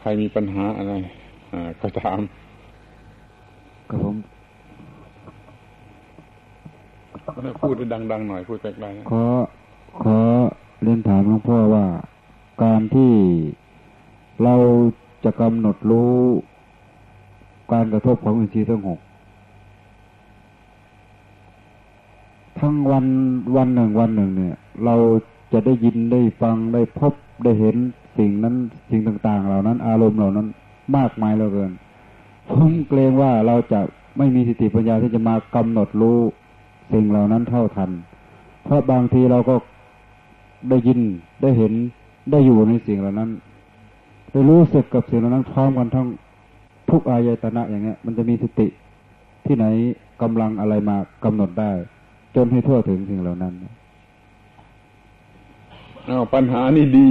ใครมีปัญหาอะไรก็ถามก็ผมพูดดังๆหน่อยพูดไกลๆขอขอเรียนถามหลวงพ่อว่า การที่เราจะกำหนดรู้การกระทบของอินทรีย์ทั้งหกทั้งวันวันหนึ่งวันหนึ่ง เนี่ย เราจะได้ยินได้ฟังได้พบได้เห็น สิ่งนั้นสิ่งต่าง ๆ เหล่านั้น อารมณ์เหล่านั้นมากมายเหลือเกินผมเกรงว่าเราจะไม่มีสติปัญญาที่จะมากำหนดรู้สิ่งเหล่านั้นเท่าทัน เพราะบางทีเราก็ได้ยินได้เห็นได้อยู่ในสิ่งเหล่านั้นได้รู้สึกกับสิ่งเหล่านั้นพร้อมกันทั้งทุกอายตนะอย่างเงี้ย มันจะมีสติที่ไหนกำลังอะไรมากำหนดได้ จนให้ทั่วถึงสิ่งเหล่านั้น อาปัญหานี่ดี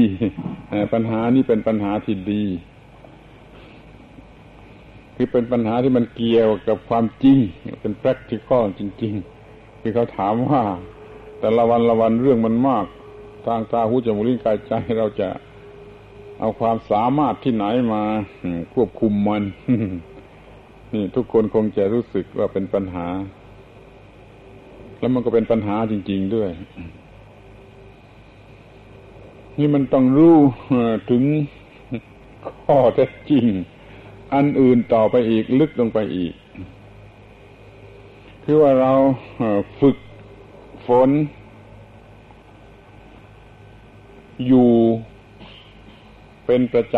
ปัญหานี่เป็นปัญหาที่ดี คือเป็นปัญหาที่มันเกี่ยวกับความจริง เป็น practical จริงๆที่เขาถามว่า แต่ละวันละวันเรื่องมันมาก ทางตาหูจมูกลิ้นกายใจเราจะเอาความสามารถที่ไหนมาควบคุมมัน นี่ทุกคนคงจะรู้สึกว่าเป็นปัญหา แล้วมันก็เป็นปัญหาจริง ๆ ด้วย นี่มันต้องรู้ถึงข้อเท็จจริง อันอื่นต่อไปอีกลึกลงไปอีก คือว่าเราฝึกฝน อยู่เป็นประจ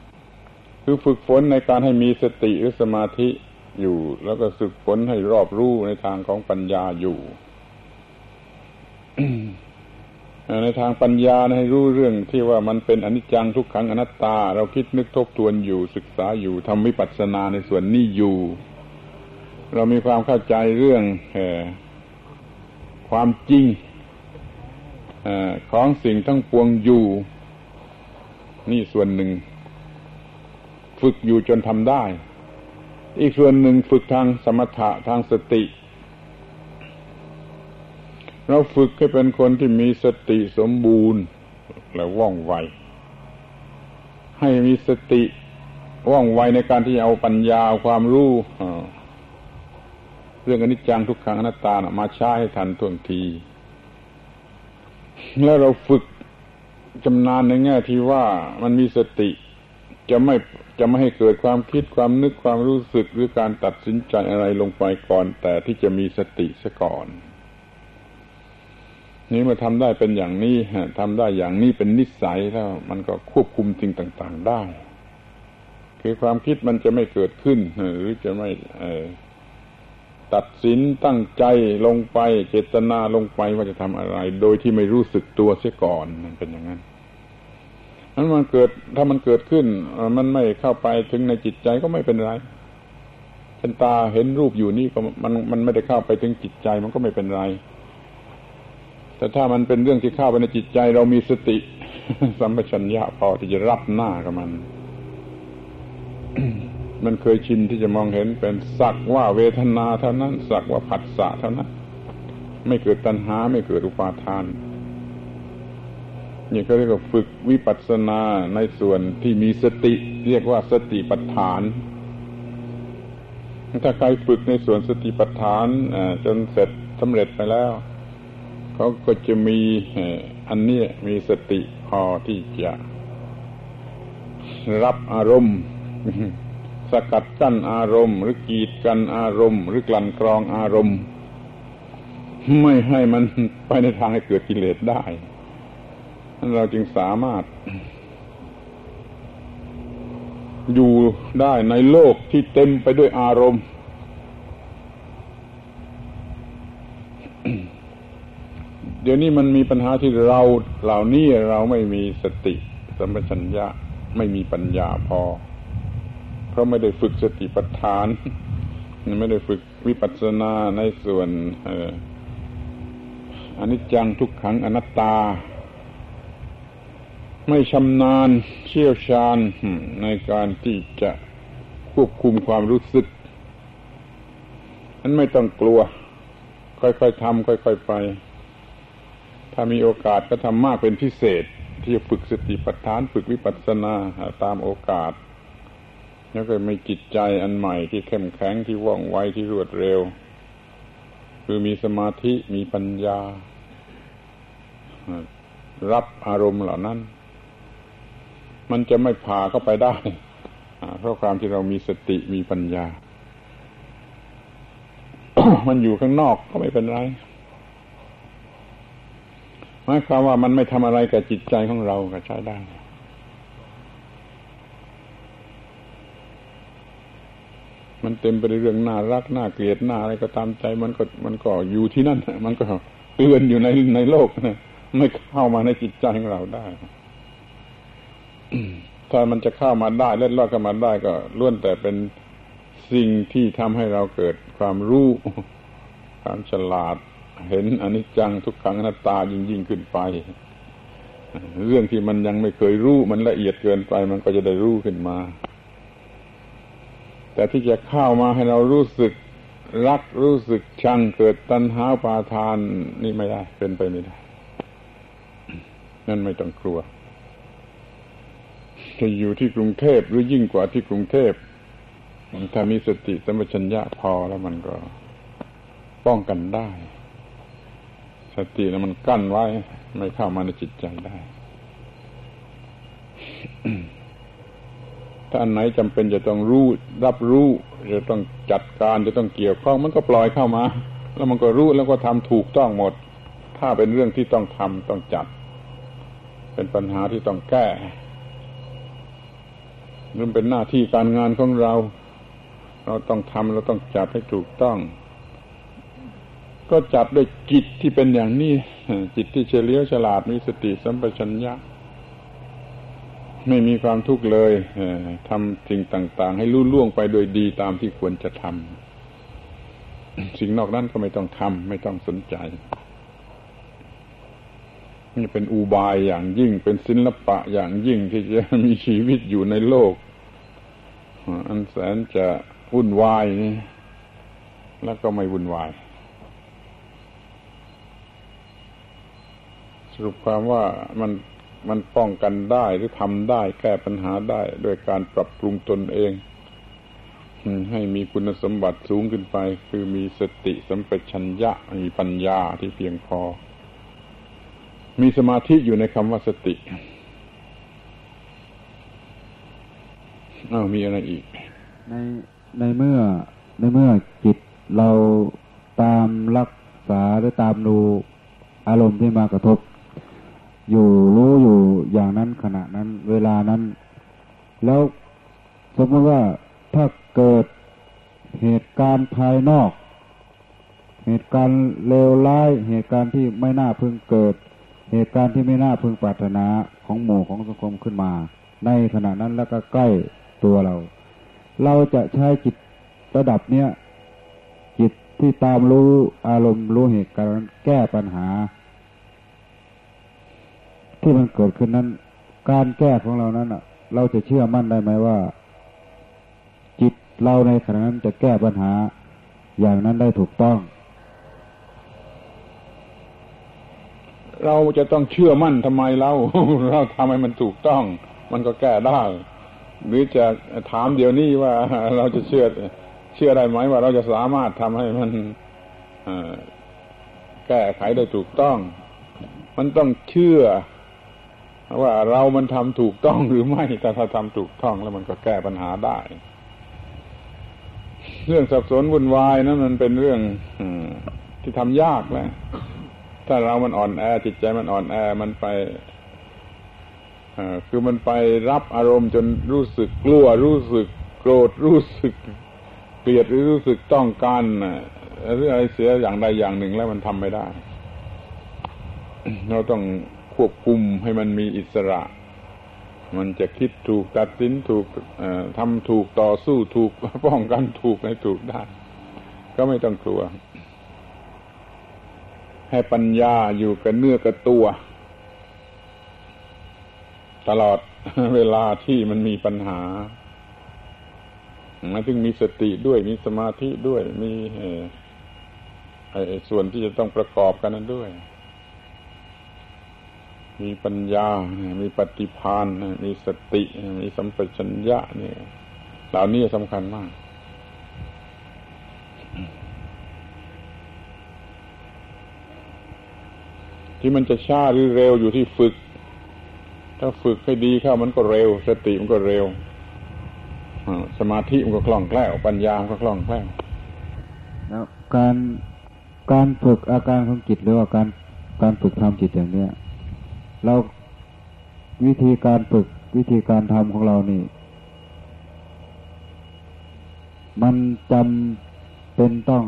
ำ คือฝึกฝนในการให้มีสติหรือสมาธิอยู่ แล้วก็ฝึกฝนให้รอบรู้ในทางของปัญญาอยู่ ในทางปัญญาให้รู้เรื่องที่ว่ามันเป็นอนิจจังทุกขังอนัตตา เราคิดนึกทบทวนอยู่ศึกษาอยู่ทำวิปัสสนาในส่วนนี้อยู่ เรามีความเข้าใจเรื่องความจริงของสิ่งทั้งปวงอยู่ นี่ส่วนหนึ่ง ฝึกอยู่จนทำได้ อีกส่วนหนึ่งฝึกทางสมถะทางสติ เราฝึกให้เป็นคนที่มีสติสมบูรณ์และว่องไว ให้มีสติว่องไวในการที่จะเอาปัญญาความรู้เรื่องอนิจจังทุกขังอนัตตามาใช้ให้ทันท่วงที แล้วเราฝึกจำนานในแง่ที่ว่ามันมีสติจะไม่จะไม่ให้เกิดความคิดความนึกความรู้สึกหรือการตัดสินใจอะไรลงไปก่อน แต่ที่จะมีสติซะก่อน นี่มาทำได้เป็นอย่างนี้ทำได้อย่างนี้เป็นนิสัยแล้ว มันก็ควบคุมสิ่งต่าง ๆ ได้ คือความคิดมันจะไม่เกิดขึ้น หรือจะไม่ตัดสินตั้งใจลงไป เจตนาลงไปว่าจะทำอะไร โดยที่ไม่รู้สึกตัวเสียก่อนมันเป็นอย่างนั้นนั้นมันเกิดถ้ามันเกิดขึ้น มันไม่เข้าไปถึงในจิตใจก็ไม่เป็นไรเป็นตาเห็นรูปอยู่นี่ก็มันมันไม่ได้เข้าไปถึงจิตใจมันก็ไม่เป็นไร แต่ถ้ามันเป็นเรื่องที่เข้าไปในจิตใจ เรามีสติ สัมปชัญญะพอที่จะรับหน้ากับมัน มันเคยชินที่จะมองเห็นเป็นสักว่าเวทนาเท่านั้น สักว่าผัสสะเท่านั้น ไม่เกิดตัณหา ไม่เกิดอุปาทานนี่เขาเรียกว่าฝึกวิปัสสนาในส่วนที่มีสติ เรียกว่าสติปัฏฐาน ถ้าใครฝึกในส่วนสติปัฏฐานจนเสร็จสำเร็จไปแล้ว เขาก็จะมีอันนี้มีสติพอที่จะรับอารมณ์ สกัดกั้นอารมณ์ หรือกีดกันอารมณ์ หรือกลั่นกรองอารมณ์ ไม่ให้มันไปในทางให้เกิดกิเลสได้เราจึงสามารถ อยู่ได้ในโลกที่เต็มไปด้วยอารมณ์ เดี๋ยวนี้มันมีปัญหาที่เราเหล่านี้เราไม่มีสติสัมปชัญญะไม่มีปัญญาพอ เพราะไม่ได้ฝึกสติปัฏฐาน ไม่ได้ฝึกวิปัสสนาในส่วนอนิจจังทุกขังอนัตตา ไม่ชำนาญเชี่ยวชาญในการที่จะควบคุมความรู้สึกนั้นไม่ต้องกลัว ค่อยๆทำค่อย ๆ ไป ถ้ามีโอกาสก็ทำมากเป็นพิเศษ ที่จะฝึกสติปัฏฐาน ฝึกวิปัสสนาตามโอกาส แล้วก็มีจิตใจอันใหม่ที่เข้มแข็งที่ว่องไวที่รวดเร็ว คือมีสมาธิมีปัญญา รับอารมณ์เหล่านั้น มันจะไม่พาเข้าไปได้เพราะความที่เรามีสติมีปัญญา มันอยู่ข้างนอกก็ไม่เป็นไร หมายความว่ามันไม่ทำอะไรกับจิตใจของเราก็ใช้ได้มันเต็มไปด้วยเรื่องน่ารักน่าเกลียดน่าอะไรก็ตามใจ มันก็มันก็อยู่ที่นั่นมันก็เตือนอยู่ในในโลกนะไม่เข้ามาในจิตใจของเราได้ถ้ามันจะเข้ามาได้เล่นลอดเข้ามาได้ก็ล้วนแต่เป็นสิ่งที่ทำให้เราเกิดความรู้ ความฉลาด เห็นอนิจจังทุกขังอนัตตายิ่งยิ่งขึ้นไป เรื่องที่มันยังไม่เคยรู้มันละเอียดเกินไปมันก็จะได้รู้ขึ้นมา แต่ที่จะเข้ามาให้เรารู้สึกรักรู้สึกชังเกิดตัณหาปาทานนี่ไม่ได้ เป็นไปไม่ได้ นั่นไม่ต้องกลัวจะอยู่ที่กรุงเทพหรือยิ่งกว่าที่กรุงเทพถ้ามีสติสัมปชัญญะพอแล้วมันก็ป้องกันได้ สติแล้วมันกั้นไว้ ไม่เข้ามาในจิตใจได้ถ้าอันไหนจำเป็นจะต้องรู้ รับรู้จะต้องจัดการจะต้องเกี่ยวข้องมันก็ปล่อยเข้ามา แล้วมันก็รู้แล้วก็ทำถูกต้องหมด ถ้าเป็นเรื่องที่ต้องทำต้องจัด เป็นปัญหาที่ต้องแก้มันเป็นหน้าที่การงานของเรา เราต้องทำเราต้องจัดให้ถูกต้อง ก็จับด้วยจิตที่เป็นอย่างนี้ จิตที่เฉลียวฉลาดมีสติสัมปชัญญะ ไม่มีความทุกข์เลยทำสิ่งต่าง ๆ ให้ลุ่ล่วงไปโดยดีตามที่ควรจะทำสิ่งนอกนั้นก็ไม่ต้องทำไม่ต้องสนใจนี่เป็นอุบายอย่างยิ่งเป็นศิลปะอย่างยิ่งที่จะมีชีวิตอยู่ในโลก อันแสนจะวุ่นวายนี่แล้วก็ไม่วุ่นวาย สรุปความว่ามันมันป้องกันได้หรือทำได้แก้ปัญหาได้โดยการปรับปรุงตนเองให้มีคุณสมบัติสูงขึ้นไป คือมีสติสัมปชัญญะมีปัญญาที่เพียงพอ มีสมาธิอยู่ในคำว่าสติอ้าวมีอะไรอีก ในในเมื่อในเมื่อจิตเราตามรักษาหรือตามดูอารมณ์ที่มากระทบ อยู่รู้อยู่อย่างนั้นขณะนั้น เวลานั้น แล้วสมมติว่าถ้าเกิดเหตุการณ์ภายนอก เหตุการณ์เลวร้าย เหตุการณ์ที่ไม่น่าพึงเกิด เหตุการณ์ที่ไม่น่าพึงปรารถนาของหมู่ของสังคมขึ้นมา ในขณะนั้นแล้วก็ใกล้ตัวเรา เราจะใช้จิตระดับเนี้ยจิตที่ตามรู้อารมณ์รู้เหตุการณ์แก้ปัญหา ที่มันเกิดขึ้นนั้น การแก้ของเรานั้นเราจะเชื่อมั่นได้ไหมว่า จิตเราในขณะนั้นจะแก้ปัญหาอย่างนั้นได้ถูกต้อง เราจะต้องเชื่อมั่นทำไมเรา เราทำให้มันถูกต้อง มันก็แก้ได้ หรือจะถามเดี๋ยวนี้ว่าเราจะเชื่อเชื่อได้ไหมว่าเราจะสามารถทำให้มันแก้ไขได้ถูกต้อง มันต้องเชื่อ ว่าเรามันทำถูกต้องหรือไม่แต่ถ้าทำถูกต้องแล้วมันก็แก้ปัญหาได้ เรื่องสับสนวุ่นวายนั้นมันเป็นเรื่องที่ทำยากแหละถ้าเรามันอ่อนแอจิตใจมันอ่อนแอมันไปคือมันไปรับอารมณ์จนรู้สึกกลัวรู้สึกโกรธรู้สึกเกลียดหรือรู้สึกต้องการหรืออะไรเสียอย่างใดอย่างหนึ่งแล้วมันทำไม่ได้ เราต้อง ควบคุมให้มันมีอิสระ มันจะคิดถูกตัดสินถูกทำถูกต่อสู้ถูกป้องกันถูกให้ถูกได้ ก็ไม่ต้องกลัว ให้ปัญญาอยู่กับเนื้อกับตัว ตลอดเวลาที่มันมีปัญหามันถึงมีสติด้วยมีสมาธิด้วยมีส่วนที่จะต้องประกอบกันนั้นด้วย มีปัญญา มีปฏิภาณมีสติ มีสัมปชัญญะเนี่ย เหล่านี้สำคัญมาก ที่มันจะช้าหรือเร็วอยู่ที่ฝึก ถ้าฝึกให้ดีเข้ามันก็เร็ว สติมันก็เร็วสมาธิมันก็คล่องแคล่ว ปัญญามันก็คล่องแคล่วแล้วการการฝึกอาการของจิตหรือว่าการการฝึกทำจิตอย่างเนี้ย เราวิธีการฝึกวิธีการทำของเรานี่ มันจำเป็นต้อง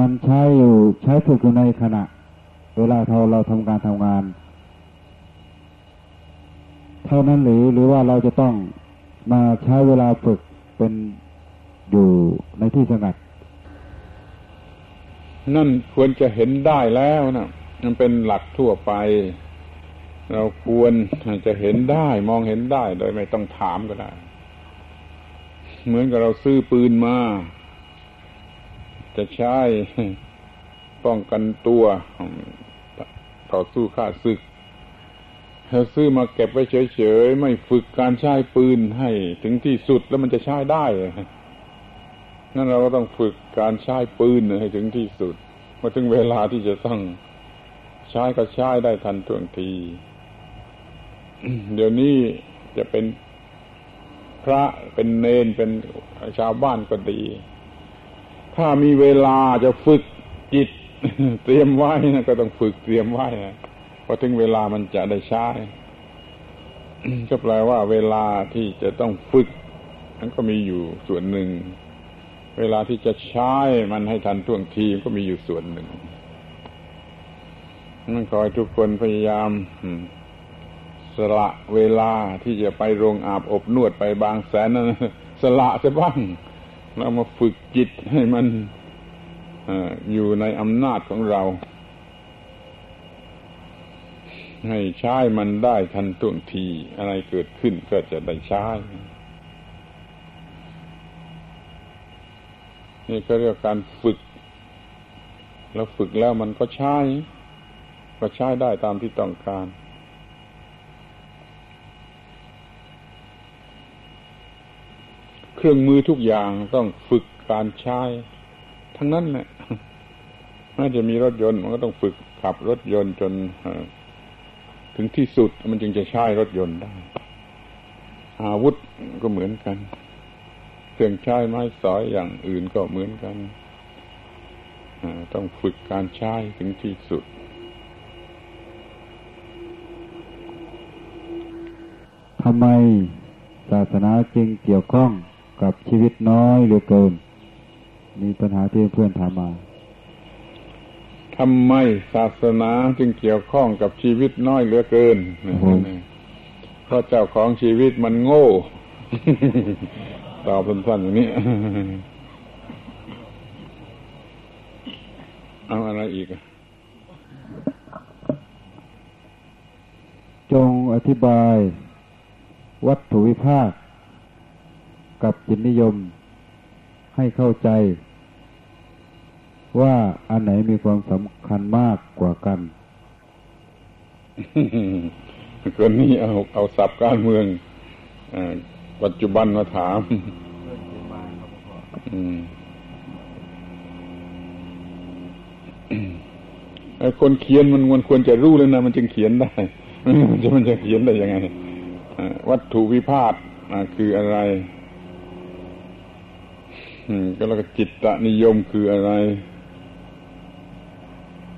มันใช้อยู่ใช้ฝึกอยู่ในขณะ เวลาเราเราทำการทำงาน เท่านั้นหรือหรือว่าเราจะต้องมาใช้เวลาฝึกเป็นอยู่ในที่สงัด นั่นควรจะเห็นได้แล้วนะ มันเป็นหลักทั่วไป เราควรจะเห็นได้มองเห็นได้โดยไม่ต้องถามก็ได้ เหมือนกับเราซื้อปืนมา จะใช้ป้องกันตัวต่อสู้ข้าศึกเราซื้อมาเก็บไว้เฉยๆ ไม่ฝึกการใช้ปืนให้ถึงที่สุดแล้วมันจะใช้ได้นั่นเราก็ต้องฝึกการใช้ปืนให้ถึงที่สุดมาถึงเวลาที่จะต้อง ใช้ก็ใช้ได้ทันท่วงที เดี๋ยวนี้จะเป็นพระเป็นเนนเป็นชาวบ้านก็ดี ถ้ามีเวลาจะฝึกจิต เตรียมไว้นะก็ต้องฝึกเตรียมไว้นะพอถึงเวลามันจะได้ใช้ก็แปลว่าเวลาที่จะต้องฝึกมันก็มีอยู่ส่วนหนึ่ง เวลาที่จะใช้มันให้ทันท่วงทีก็มีอยู่ส่วนหนึ่ง นั่นขอให้ทุกคนพยายามสละเวลาที่จะไปโรงอาบอบนวดไปบางแสนนั้นสละจะบ้างแล้วมาฝึกจิตให้มันอยู่ในอำนาจของเรา ให้ใช้มันได้ทันท่วงทีอะไรเกิดขึ้นก็จะได้ใช้นี่ก็เรียกการฝึก แล้วฝึกแล้วมันก็ใช้ ก็ใช้ได้ตามที่ต้องการ เครื่องมือทุกอย่างต้องฝึกการใช้ทั้งนั้นแหละน่าจะมีรถยนต์มันก็ต้องฝึกขับรถยนต์จนถึงที่สุดมันจึงจะใช้รถยนต์ได้ อาวุธก็เหมือนกัน เครื่องใช้ไม้สอยอย่างอื่นก็เหมือนกันต้องฝึกการใช้ถึงที่สุด ทำไมศาสนาจึงเกี่ยวข้องกับชีวิตน้อยเหลือเกิน มีปัญหาที่เพื่อนถามมาทำไมศาสนาจึงเกี่ยวข้องกับชีวิตน้อยเหลือเกินเพราะเจ้าของชีวิตมันโง่ ตอบสั้นๆอย่างนี้ เอาอะไรอีก จงอธิบาย วัตถุวิภาค กับจิตนิยม ให้เข้าใจ ว่าอันไหนมีความสำคัญมากกว่ากัน คนนี้เอาเอาสับการเมืองอปัจจุบันมาถามคนเขียนมันมันควรจะรู้แล้วนะมันจึงเขียนได้มันจะมันจะเขียนได้ยังไง วัตถุวิพาทคืออะไรก็แล้วก็จิตตนิยมคืออะไร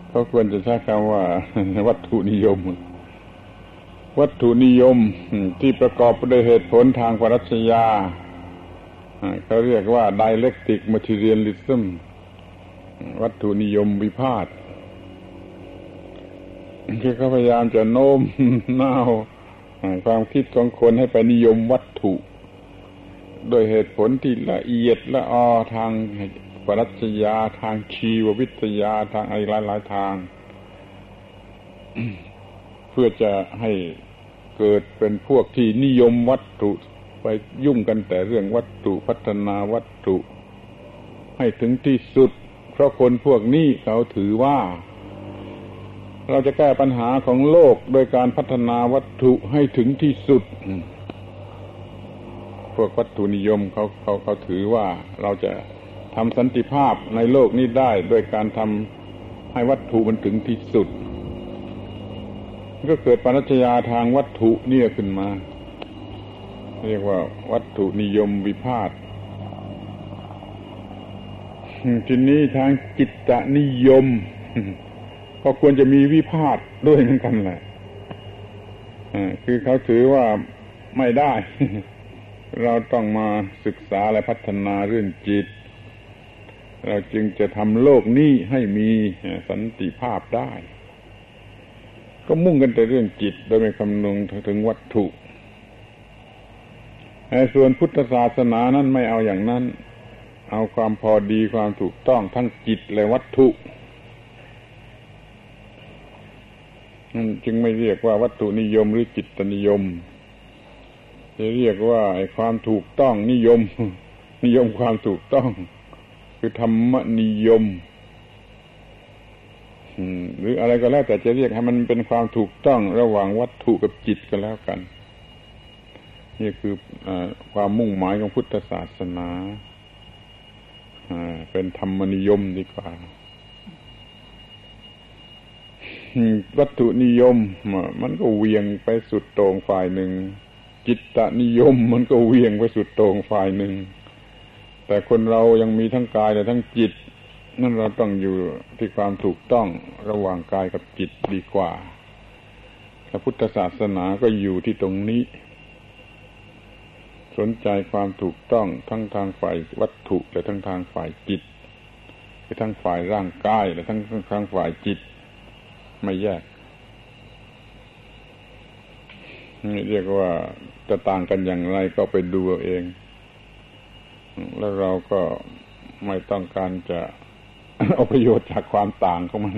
เขาควรจะใช้คำว่า วัตถุนิยม วัตถุนิยมที่ประกอบด้วยเหตุผลทางปรัชญาเขาเรียกว่า dialectic materialism วัตถุนิยมวิพาทคือเขาพยายามจะโน้มน้าว ความคิดของคนให้ไปนิยมวัตถุโดยเหตุผลที่ละเอียดละออทางปรัชญาทางชีววิทยาทางอะไรหลายๆทาง เพื่อจะให้เกิดเป็นพวกที่นิยมวัตถุไปยุ่งกันแต่เรื่องวัตถุพัฒนาวัตถุ ให้ถึงที่สุด เพราะคนพวกนี้เขาถือว่า เราจะแก้ปัญหาของโลกโดยการพัฒนาวัตถุให้ถึงที่สุด พวกวัตถุนิยมเขาเขาเขาถือว่าเราจะทำสันติภาพในโลกนี้ได้โดยการทำให้วัตถุมันถึงที่สุด ก็เกิดปรัชญาทางวัตถุเนี่ยขึ้นมา เรียกว่าวัตถุนิยมวิพาททีนี้ทางจิตนิยม ก็ควรจะมีวิพาทด้วยเหมือนกันแหละคือเขาถือว่าไม่ได้ เราต้องมาศึกษาและพัฒนาเรื่องจิต เราจึงจะทำโลกนี้ให้มีสันติภาพได้ ก็มุ่งกันแต่เรื่องจิต โดยไม่คำนึงถึงวัตถุส่วนพุทธศาสนานั้นไม่เอาอย่างนั้น เอาความพอดีความถูกต้องทั้งจิตและวัตถุ นั่นจึงไม่เรียกว่าวัตถุนิยมหรือจิตนิยม จะเรียกว่าความถูกต้องนิยม นิยมความถูกต้อง คือธรรมนิยมหรืออะไรก็แล้วแต่จะเรียกให้มันเป็นความถูกต้องระหว่างวัตถุกับจิตก็แล้วกัน นี่คืออความมุ่งหมายของพุทธศาสนาเป็นธรรมนิยมดีกว่า วัตถุนิยม มันก็เวียงไปสุดโต่งฝ่ายหนึ่ง จิตตนิยม มันก็เวียงไปสุดโต่งฝ่ายหนึ่ง แต่คนเรายังมีทั้งกายและทั้งจิต นั่นเราต้องอยู่ที่ความถูกต้องระหว่างกายกับจิตดีกว่าพระพุทธศาสนาก็อยู่ที่ตรงนี้ สนใจความถูกต้องทั้งทางฝ่ายวัตถุและทั้งทางฝ่ายจิตทั้งฝ่ายร่างกายและทั้งทางฝ่ายจิต ไม่แยก นี่เรียกว่าจะต่างกันอย่างไรก็ไปดูเอง แล้วเราก็ไม่ต้องการจะเอาประโยชน์จากความต่างของมัน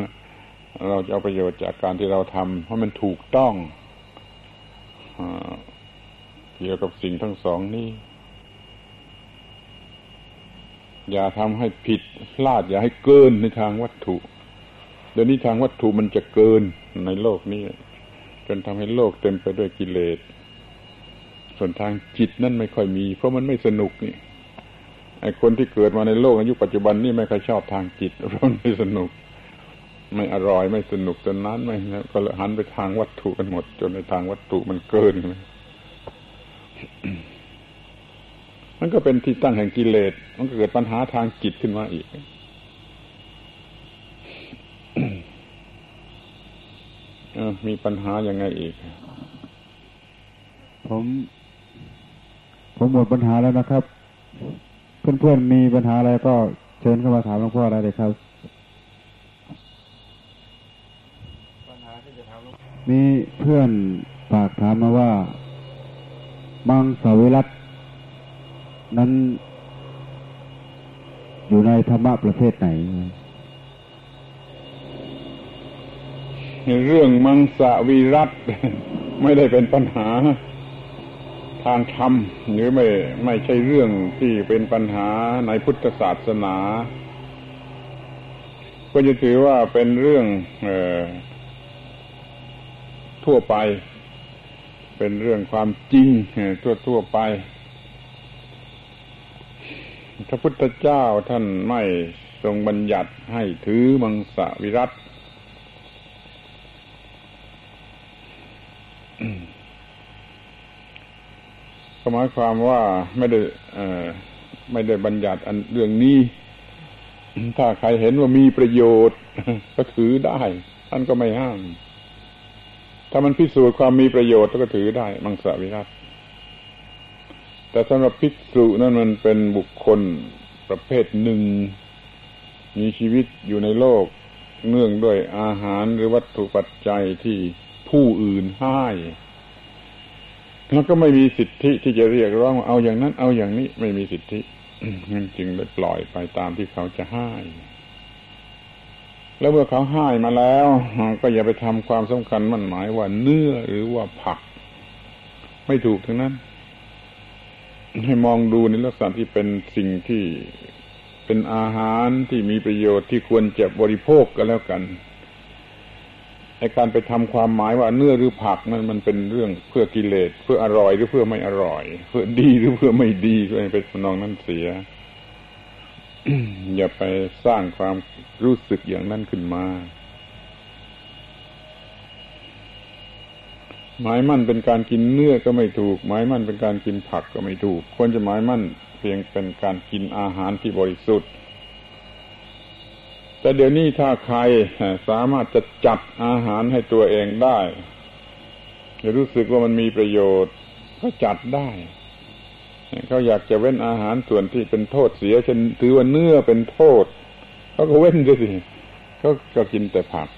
เราจะเอาประโยชน์จากการที่เราทำเพราะมันถูกต้องเกี่ยวกับสิ่งทั้งสองนี้ อย่าทำให้ผิดพลาด อย่าให้เกินในทางวัตถุ เดี๋ยวนี้ทางวัตถุมันจะเกินในโลกนี้ จนทำให้โลกเต็มไปด้วยกิเลส ส่วนทางจิตนั่นไม่ค่อยมี เพราะมันไม่สนุกนี่ไอ้คนที่เกิดมาในโลกอายุคปัจจุบันนี่ไม่ค่อยชอบทางจิตเพราะไม่สนุก ไม่อร่อยไม่สนุกจนนั้นไม่ก็เลยหันไปทางวัตถุกันหมด จนในทางวัตถุมันเกินมันก็เป็นที่ตั้งแห่งกิเลส มันก็เกิดปัญหาทางจิตขึ้นมาอีก มีปัญหาอย่างไงอีก ผม ผมหมดปัญหาแล้วนะครับ เพื่อนๆมีปัญหาอะไรก็เชิญเข้ามาถามหลวงพ่อได้เลยครับ มีเพื่อนฝากถามมาว่ามังสวิรัตนั้นอยู่ในธรรมะประเภทไหน เรื่องมังสวิรัตไม่ได้เป็นปัญหาทางธรรมหรือไม่ไม่ใช่เรื่องที่เป็นปัญหาในพุทธศาสนา ก็จะถือว่าเป็นเรื่องออทั่วไป เป็นเรื่องความจริงทั่วทั่วไปพระพุทธเจ้าท่านไม่ทรงบัญญัติให้ถือมังสวิรัต ก็หมายความว่าไม่ได้ไม่ได้บัญญัติอันเรื่องนี้ ถ้าใครเห็นว่ามีประโยชน์ ก็ถือได้ ท่านก็ไม่ห้าม ถ้ามันพิสูจน์ความมีประโยชน์ก็ถือได้ มังสวิรัตแต่สำหรับภิกษุนั้นมันเป็นบุคคลประเภทหนึ่ง มีชีวิตอยู่ในโลก เนื่องด้วยอาหารหรือวัตถุปัจจัยที่ ผู้อื่นให้แล้วก็ไม่มีสิทธิที่จะเรียกร้องเอาอย่างนั้น เอาอย่างนี้ไม่มีสิทธิมันจึงได้ปล่อยไปตามที่เขาจะให้ แล้วเมื่อเขาให้มาแล้ว ก็อย่าไปทำความสำคัญมันหมายว่าเนื้อหรือว่าผัก ไม่ถูกทั้งนั้น ให้มองดูในลักษณะที่เป็นสิ่งที่เป็นอาหารที่มีประโยชน์ที่ควรจะบริโภคก็แล้วกัน ไอการไปทำความหมายว่าเนื้อหรือผักมันมันเป็นเรื่องเพื่อกิเลสเพื่ออร่อยหรือเพื่อไม่อร่อย เพื่อดีหรือเพื่อไม่ดีก็เป็นนองนั้นเสีย อย่าไปสร้างความรู้สึกอย่างนั้นขึ้นมา หมายมั่นเป็นการกินเนื้อก็ไม่ถูก หมายมั่นเป็นการกินผักก็ไม่ถูกควรจะหมายมั่นเพียงเป็นการกินอาหารที่บริสุทธิ์ แต่เดี๋ยวนี้ถ้าใครสามารถจะจัดอาหารให้ตัวเองได้จะรู้สึกว่ามันมีประโยชน์ก็จัดได้เขาอยากจะเว้นอาหารส่วนที่เป็นโทษเสียฉันถือว่าเนื้อเป็นโทษเขาก็เว้นด้วยสิเขาก็กินแต่ผัก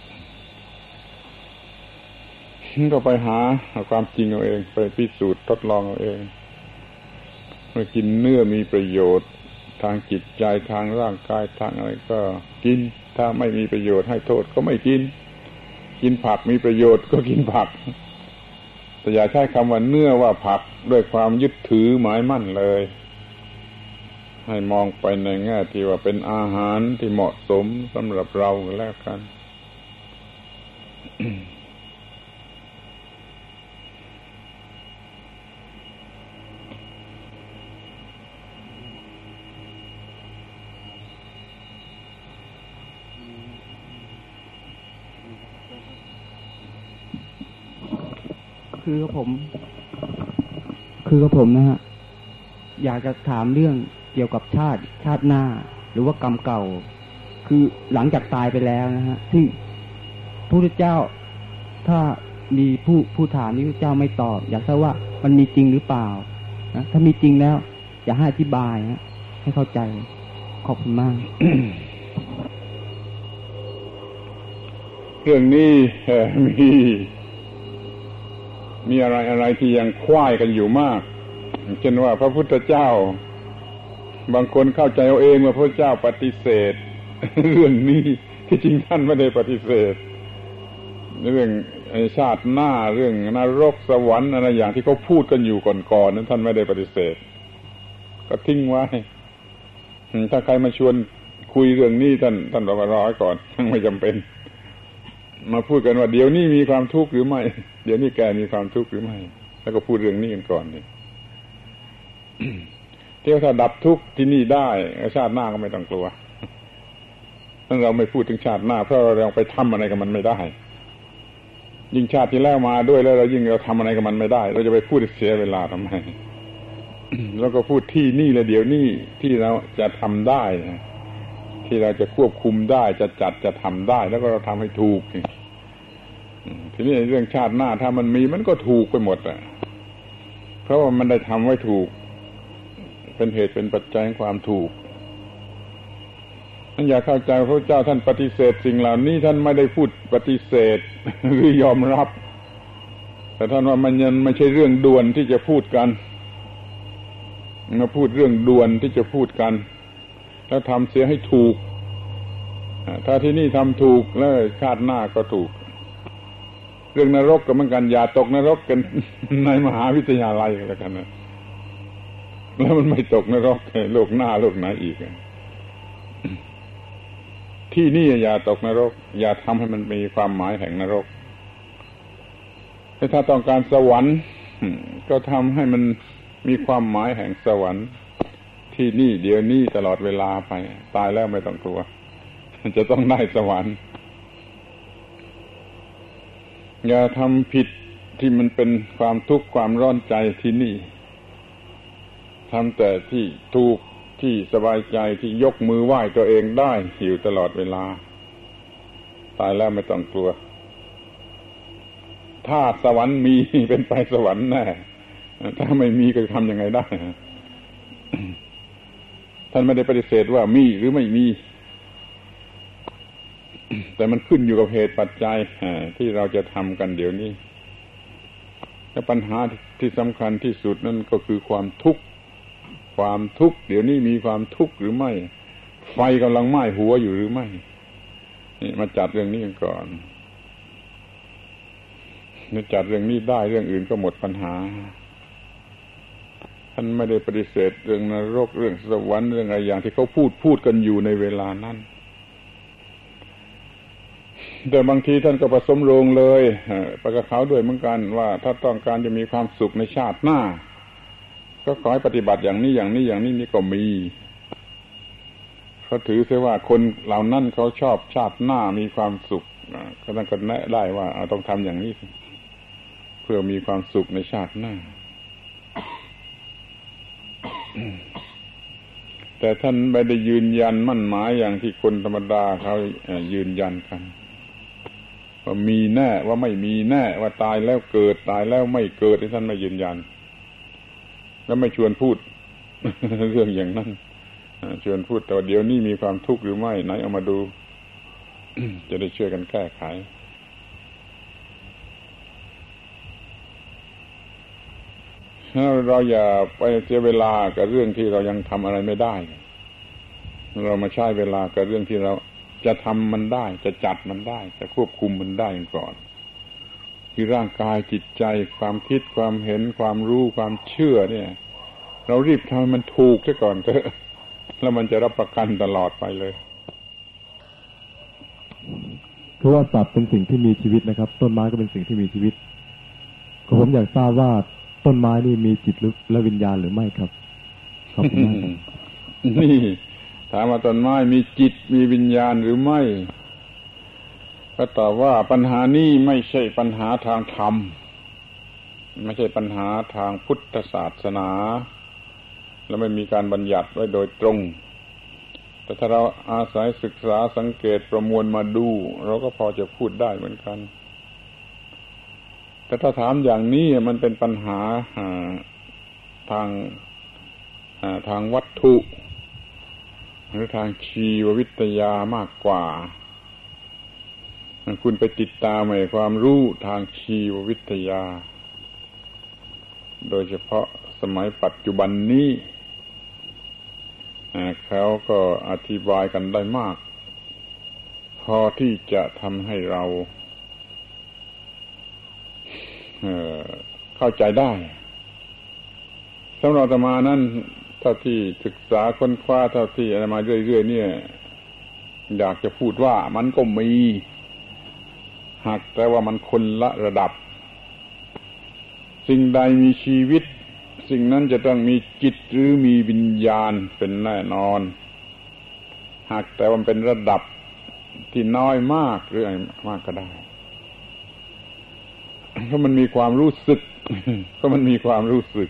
ก็ไปหาความจริงเอาเอง ไปพิสูจน์ทดลองเอาเองเมื่อกินเนื้อมีประโยชน์ ทางจิตใจทางร่างกายทางอะไรก็กิน ถ้าไม่มีประโยชน์ให้โทษก็ไม่กิน กินผักมีประโยชน์ก็กินผัก แต่อย่าใช้คำว่าเนื้อว่าผักด้วยความยึดถือหมายมั่นเลย ให้มองไปในแง่ที่ว่าเป็นอาหารที่เหมาะสมสำหรับเราแล้วกัน คือผม คือผมนะฮะอยากจะถามเรื่องเกี่ยวกับชาติชาติหน้า หรือว่ากรรมเก่า คือหลังจากตายไปแล้วนะฮะซึ่งพระพุทธเจ้า ถ้ามีผู้ผู้ถามนี้พระเจ้าไม่ตอบ อยากทราบว่ามันมีจริงหรือเปล่านะถ้ามีจริงแล้วอยากให้อธิบายนะให้เข้าใจขอบคุณมากเรื่องนี้มี มีอะไรอะไรที่ยังควายกันอยู่มากเช่นว่าพระพุทธเจ้า บางคนเข้าใจเอาเองว่าพระเจ้าปฏิเสธ เรื่องนี้ที่จริงท่านไม่ได้ปฏิเสธ เรื่องชาติหน้าเรื่องนรกสวรรค์อะไรอย่างที่เขาพูดกันอยู่ก่อนๆนั้นท่านไม่ได้ปฏิเสธ ก็ทิ้งไว้ถ้าใครมาชวนคุยเรื่องนี้ท่านท่านบอกว่ารอก่อนไม่จำเป็น มาพูดกันว่าเดี๋ยวนี้มีความทุกข์หรือไม่ เดี๋ยวนี้แกมีความทุกข์หรือไม่ แล้วก็พูดเรื่องนี้กันก่อนนี่เที่ยวถ้าดับทุกข์ที่นี่ได้ชาติหน้าก็ไม่ต้องกลัวถ้าเราไม่พูดถึงชาติหน้า เพราะเรายังไปทำอะไรกับมันไม่ได้ ยิ่งชาติที่แล้วมาด้วยแล้วเรายิ่งเราทำอะไรกับมันไม่ได้ เราจะไปพูดเสียเวลาทำไมแล้วก็พูดที่นี่เลยเดี๋ยวนี้ที่เราจะทำได้นะ ที่เราจะควบคุมได้จะจัดจะทำได้ แล้วก็เราทำให้ถูกทีนี้เรื่องชาติหน้าถ้ามันมีมันก็ถูกไปหมดอะ เพราะว่ามันได้ทำไว้ถูก เป็นเหตุเป็นปัจจัยความถูกท่านอยากเข้าใจพระเจ้าท่านปฏิเสธสิ่งเหล่านี้ท่านไม่ได้พูดปฏิเสธหรือยอมรับ แต่ท่านว่ามันยังไม่ใช่เรื่องด่วนที่จะพูดกันมาพูดเรื่องด่วนที่จะพูดกัน แล้วทำเสียให้ถูก ถ้าที่นี่ทำถูกแล้วชาติหน้าก็ถูก เรื่องนรกก็เหมือนกันอย่าตกนรกกันในมหาวิทยาลัยแล้วกันนะแล้วมันไม่ตกนรกโลกหน้าโลกไหนอีก ที่นี่อย่าตกนรก อย่าทำให้มันมีความหมายแห่งนรกถ้าต้องการสวรรค์ ก็ทำให้มันมีความหมายแห่งสวรรค์ ที่นี่เดี๋ยวนี้ตลอดเวลาไป ตายแล้วไม่ต้องกลัว จะต้องได้สวรรค์ อย่าทำผิดที่มันเป็นความทุกข์ความร้อนใจที่นี่ทำแต่ที่ถูกที่สบายใจที่ยกมือไหว้ตัวเองได้หิวตลอดเวลา ตายแล้วไม่ต้องกลัว ถ้าสวรรค์มีเป็นไปสวรรค์แน่ถ้าไม่มีก็ทำยังไงได้ ท่านไม่ได้ปฏิเสธว่ามีหรือไม่มี แต่มันขึ้นอยู่กับเหตุปัจจัยที่เราจะทำกันเดี๋ยวนี้และปัญหาที่สำคัญที่สุดนั่นก็คือความทุกข์ความทุกข์เดี๋ยวนี้มีความทุกข์หรือไม่ ไฟกำลังไหม้หัวอยู่หรือไม่นี่มาจัดเรื่องนี้กันก่อนนี่จัดเรื่องนี้ได้เรื่องอื่นก็หมดปัญหา ท่านไม่ได้ปฏิเสธเรื่องนรกเรื่องสวรรค์เรื่องอะไรอย่างที่เขาพูดพูดกันอยู่ในเวลานั้น แต่บางทีท่านก็ผสมโรงเลยไปกับเขาด้วยเหมือนกันว่า ถ้าต้องการจะมีความสุขในชาติหน้า ก็ขอให้ปฏิบัติอย่างนี้อย่างนี้อย่างนี้นี่ก็มีเขาถือเสียว่าคนเหล่านั้นเขาชอบชาติหน้ามีความสุขก็ต้องก็แนะได้ว่าต้องทำอย่างนี้ เพื่อมีความสุขในชาติหน้า แต่ท่านไม่ได้ยืนยันมั่นหมายอย่างที่คนธรรมดาเขายืนยันกันว่ามีแน่ว่าไม่มีแน่ว่าตายแล้วเกิดตายแล้วไม่เกิดที่ท่านไม่ยืนยัน แล้วไม่ชวนพูด เรื่องอย่างนั้นชวนพูดแต่เดี๋ยวนี้มีความทุกข์หรือไม่ไหนเอามาดู จะได้ช่วยกันแก้ไข เราอย่าไปเสียเวลากับเรื่องที่เรายังทำอะไรไม่ได้ เรามาใช้เวลากับเรื่องที่เราจะทำมันได้ จะจัดมันได้ จะควบคุมมันได้ก่อนคือร่างกายจิตใจความคิดความเห็นความรู้ความเชื่อเนี่ย เรารีบทำมันถูกซะก่อนเถอะแล้วมันจะรับประกันตลอดไปเลยเพราะว่าสัตว์เป็นสิ่งที่มีชีวิตนะครับ ต้นไม้ก็เป็นสิ่งที่มีชีวิตผมอยากทราบว่า ต้นไม้นี่มีจิตลึกและวิญญาณหรือไม่ครับขอบคุณมากนี่ถามว่าต้นไม้มีจิตมีวิญญาณหรือไม่ ก็ตอบว่าปัญหานี้ไม่ใช่ปัญหาทางธรรม ไม่ใช่ปัญหาทางพุทธศาสนา และไม่มีการบัญญัติไว้โดยตรง แต่ถ้าเราอาศัยศึกษาสังเกตประมวลมาดู เราก็พอจะพูดได้เหมือนกัน แต่ถ้าถามอย่างนี้มันเป็นปัญหาทางทางวัตถุ หรือทางชีววิทยามากกว่า คุณไปติดตามในความรู้ทางชีววิทยา โดยเฉพาะสมัยปัจจุบันนี้เขาก็อธิบายกันได้มาก พอที่จะทำให้เรา เข้าใจได้สำหรับตมานั้นเท่าที่ศึกษาค้นคว้าเท่าที่อะไรมาเรื่อยๆเนี่ย อยากจะพูดว่ามันก็มีหากแต่ว่ามันคนละระดับ สิ่งใดมีชีวิต สิ่งนั้นจะต้องมีจิตหรือมีวิญญาณเป็นแน่นอน หากแต่ว่ามันเป็นระดับที่น้อยมากหรืออะไรมากก็ได้ เพราะมันมีความรู้สึกเพราะมันมีความรู้สึก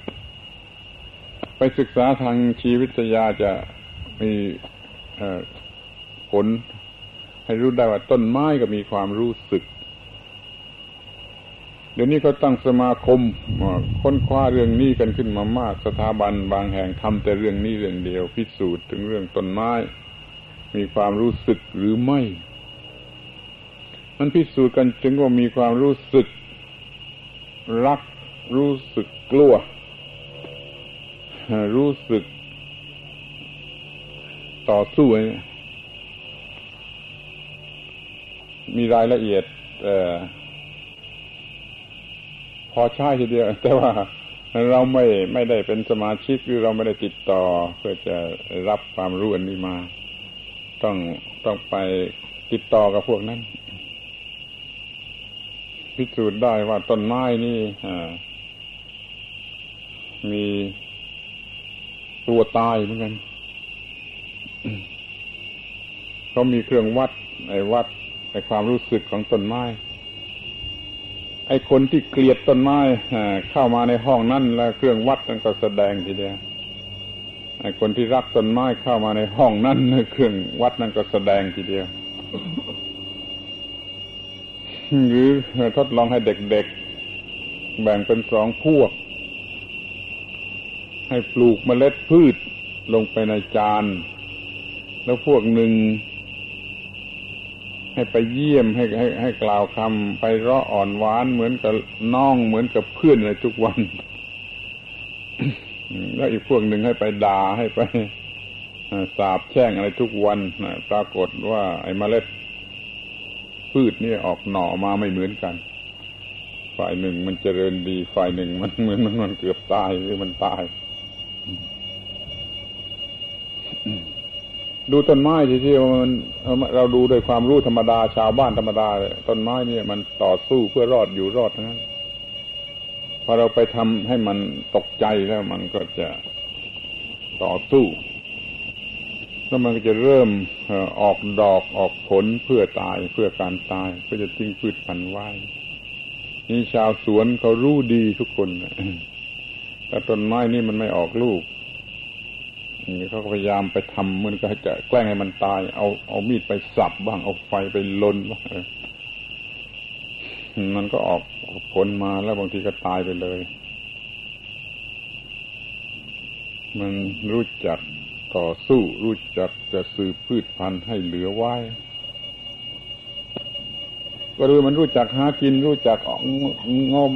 ไปศึกษาทางชีวิตยาจะมีผล ให้รู้ได้ว่าต้นไม้ก็มีความรู้สึก เดี๋ยวนี้เขาตั้งสมาคมค้นคว้าเรื่องนี้กันขึ้นมามากสถาบันบางแห่งทำแต่เรื่องนี้เรื่องเดียว พิสูจน์ถึงเรื่องต้นไม้ มีความรู้สึกหรือไม่ มันพิสูจน์กันจึงว่ามีความรู้สึก รัก รู้สึกกลัว รู้สึก ต่อสู้มีรายละเอียดอพอใช่ทีเดียว แต่ว่าเราไม่ไม่ได้เป็นสมาชิกหรือเราไม่ได้ติดต่อ เพื่อจะรับความรู้อันนี้มา ต้องต้องไปติดต่อกับพวกนั้น พิสูจน์ได้ว่าต้นไม้นี่มีตัวตายเหมือนกันเขามีเครื่องวัดไอ้วัดไอ้ความรู้สึกของต้นไม้ ไอ้คนที่เกลียดต้นไม้เข้ามาในห้องนั่นแล้วเครื่องวัดนั่นก็แสดงทีเดียวไอ้คนที่รักต้นไม้เข้ามาในห้องนั่นเครื่องวัดนั่นก็แสดงทีเดียว หรือทดลองให้เด็กๆ แบ่งเป็นสองพวก ให้ปลูกเมล็ดพืชลงไปในจาน แล้วพวกหนึ่ง ให้ไปเยี่ยมให้ให้ให้กล่าวคำไปร้ออ่อนหวานเหมือนกับน้องเหมือนกับเพื่อนเลยทุกวันแล้วอีกพวกหนึ่งให้ไปด่าให้ไปสาบแช่งอะไรทุกวันปรากฏว่าไอ้เมล็ด พืชนี่ออกหน่อมาไม่เหมือนกัน ฝ่ายหนึ่งมันเจริญดี ฝ่ายหนึ่งมันเหมือนมันมันเกือบตายหรือมันตาย ดูต้นไม้ที่ที่มันเราดูด้วยความรู้ธรรมดาชาวบ้านธรรมดาต้นไม้เนี่ยมันต่อสู้เพื่อรอดอยู่รอดนั้นพอเราไปทำให้มันตกใจแล้วมันก็จะต่อสู้ แล้วมันก็จะเริ่มออกดอกออกผลเพื่อตายเพื่อการตายเพื่อจะทิ้งพืชพันธุ์ไว้นี่ชาวสวนเขารู้ดีทุกคนแต่ต้นไม้นี่มันไม่ออกลูกนี่เขาก็พยายามไปทำมันก็จะแกล้งให้มันตาย เอาเอามีดไปสับบ้าง เอาไฟไปลนบ้างมันก็ออกผลมาแล้วบางทีก็ตายไปเลย มันรู้จัก ต่อสู้รู้จักจะสืบพืชพันธุ์ให้เหลือไว้ ก็รู้มันรู้จักหากิน รู้จักงม